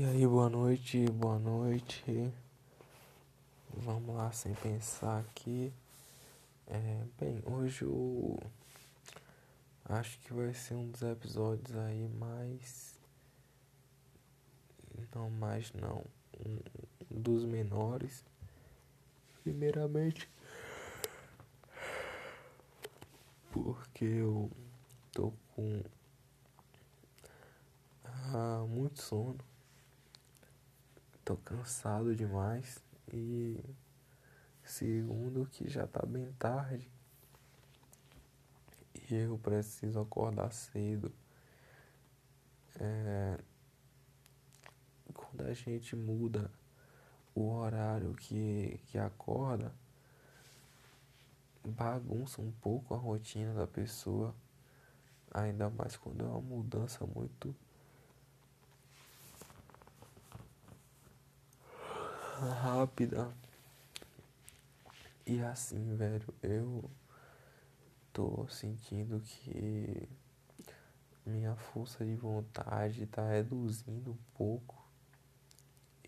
E aí, boa noite, boa noite. Vamos lá, sem pensar aqui. É, bem, hoje eu acho que vai ser um dos episódios aí mais. Não mais, não. Um dos menores. Primeiramente, porque eu tô com ah, muito sono tô cansado demais e segundo que já tá bem tarde e eu preciso acordar cedo. É, quando a gente muda o horário que, que acorda, bagunça um pouco a rotina da pessoa, ainda mais quando é uma mudança muito rápida. E assim, velho, eu tô sentindo que minha força de vontade tá reduzindo um pouco.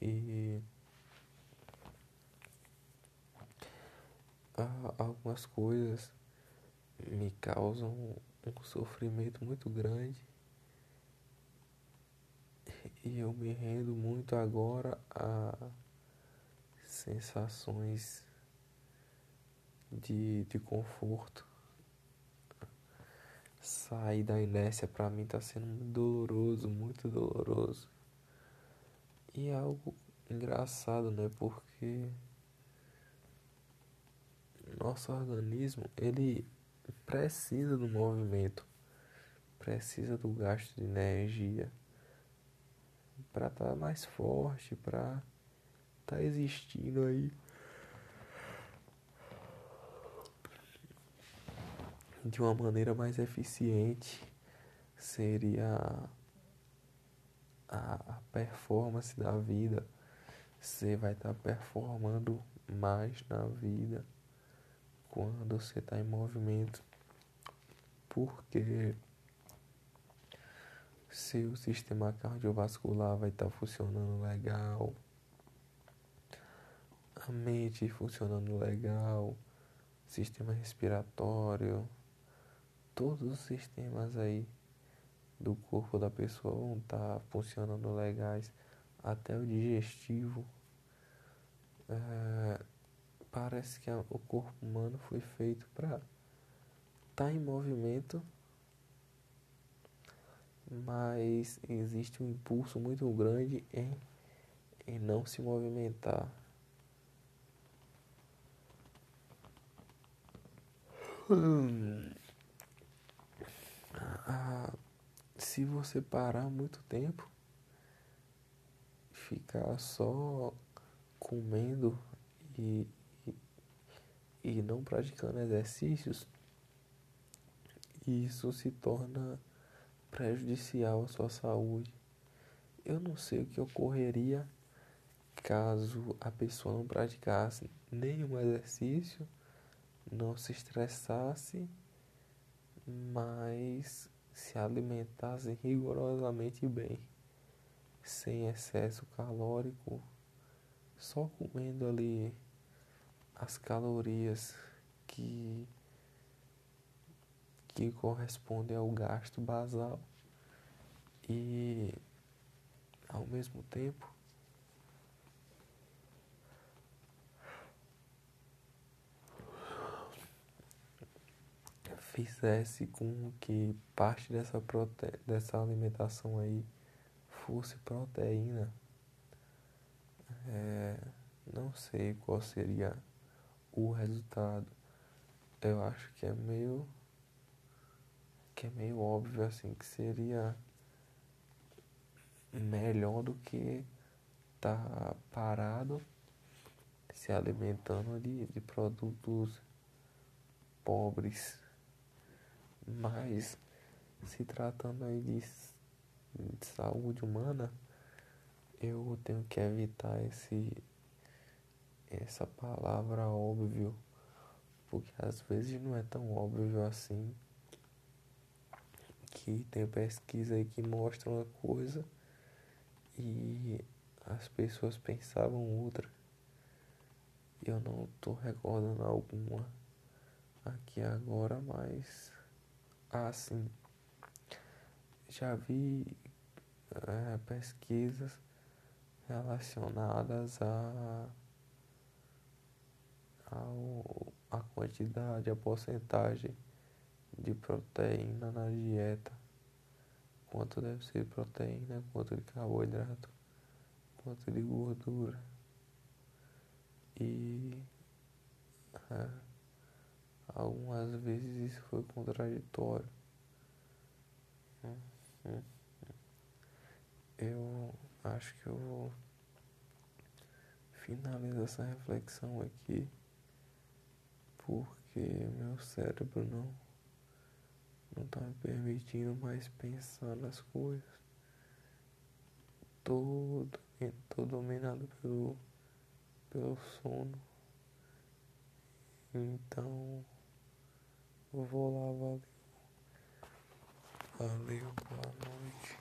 E algumas coisas me causam um sofrimento muito grande. E eu me rendo muito agora a sensações de, de conforto. Sair da inércia para mim está sendo doloroso, muito doloroso. E é algo engraçado, né? Porque nosso organismo ele precisa do movimento, precisa do gasto de energia para estar tá mais forte, para tá existindo aí. De uma maneira mais eficiente seria a, performance da vida. Você vai estar tá performando mais na vida quando você está em movimento. Porque seu sistema cardiovascular vai estar tá funcionando legal mente funcionando legal, sistema respiratório, todos os sistemas aí do corpo da pessoa vão estar tá funcionando legais, até o digestivo. É, parece que a, o corpo humano foi feito para estar tá em movimento, mas existe um impulso muito grande em, em não se movimentar. Ah, se você parar muito tempo, ficar só comendo e, e, e não praticando exercícios, isso se torna prejudicial à sua saúde. Eu não sei o que ocorreria caso a pessoa não praticasse nenhum exercício não se estressasse, mas se alimentasse rigorosamente bem, sem excesso calórico, só comendo ali as calorias que que correspondem ao gasto basal e ao mesmo tempo fizesse com que parte dessa, prote... dessa alimentação aí fosse proteína, é, não sei qual seria o resultado. Eu acho que é meio que é meio óbvio assim que seria melhor do que tá parado se alimentando de, de produtos pobres mas, se tratando aí de, de saúde humana, eu tenho que evitar esse, essa palavra óbvio, porque às vezes não é tão óbvio assim. Que tem pesquisa aí que mostra uma coisa e as pessoas pensavam outra. Eu não estou recordando alguma aqui agora, mas assim já vi é, pesquisas relacionadas a, ao, a quantidade, a porcentagem de proteína na dieta, quanto deve ser proteína, quanto de carboidrato, quanto de gordura. E é, algumas vezes isso foi contraditório. Eu acho que eu vou finalizar essa reflexão aqui porque meu cérebro não não está me permitindo mais pensar nas coisas. Todo, tô dominado pelo, pelo sono. Então, eu vou lá, valeu. Valeu, boa noite.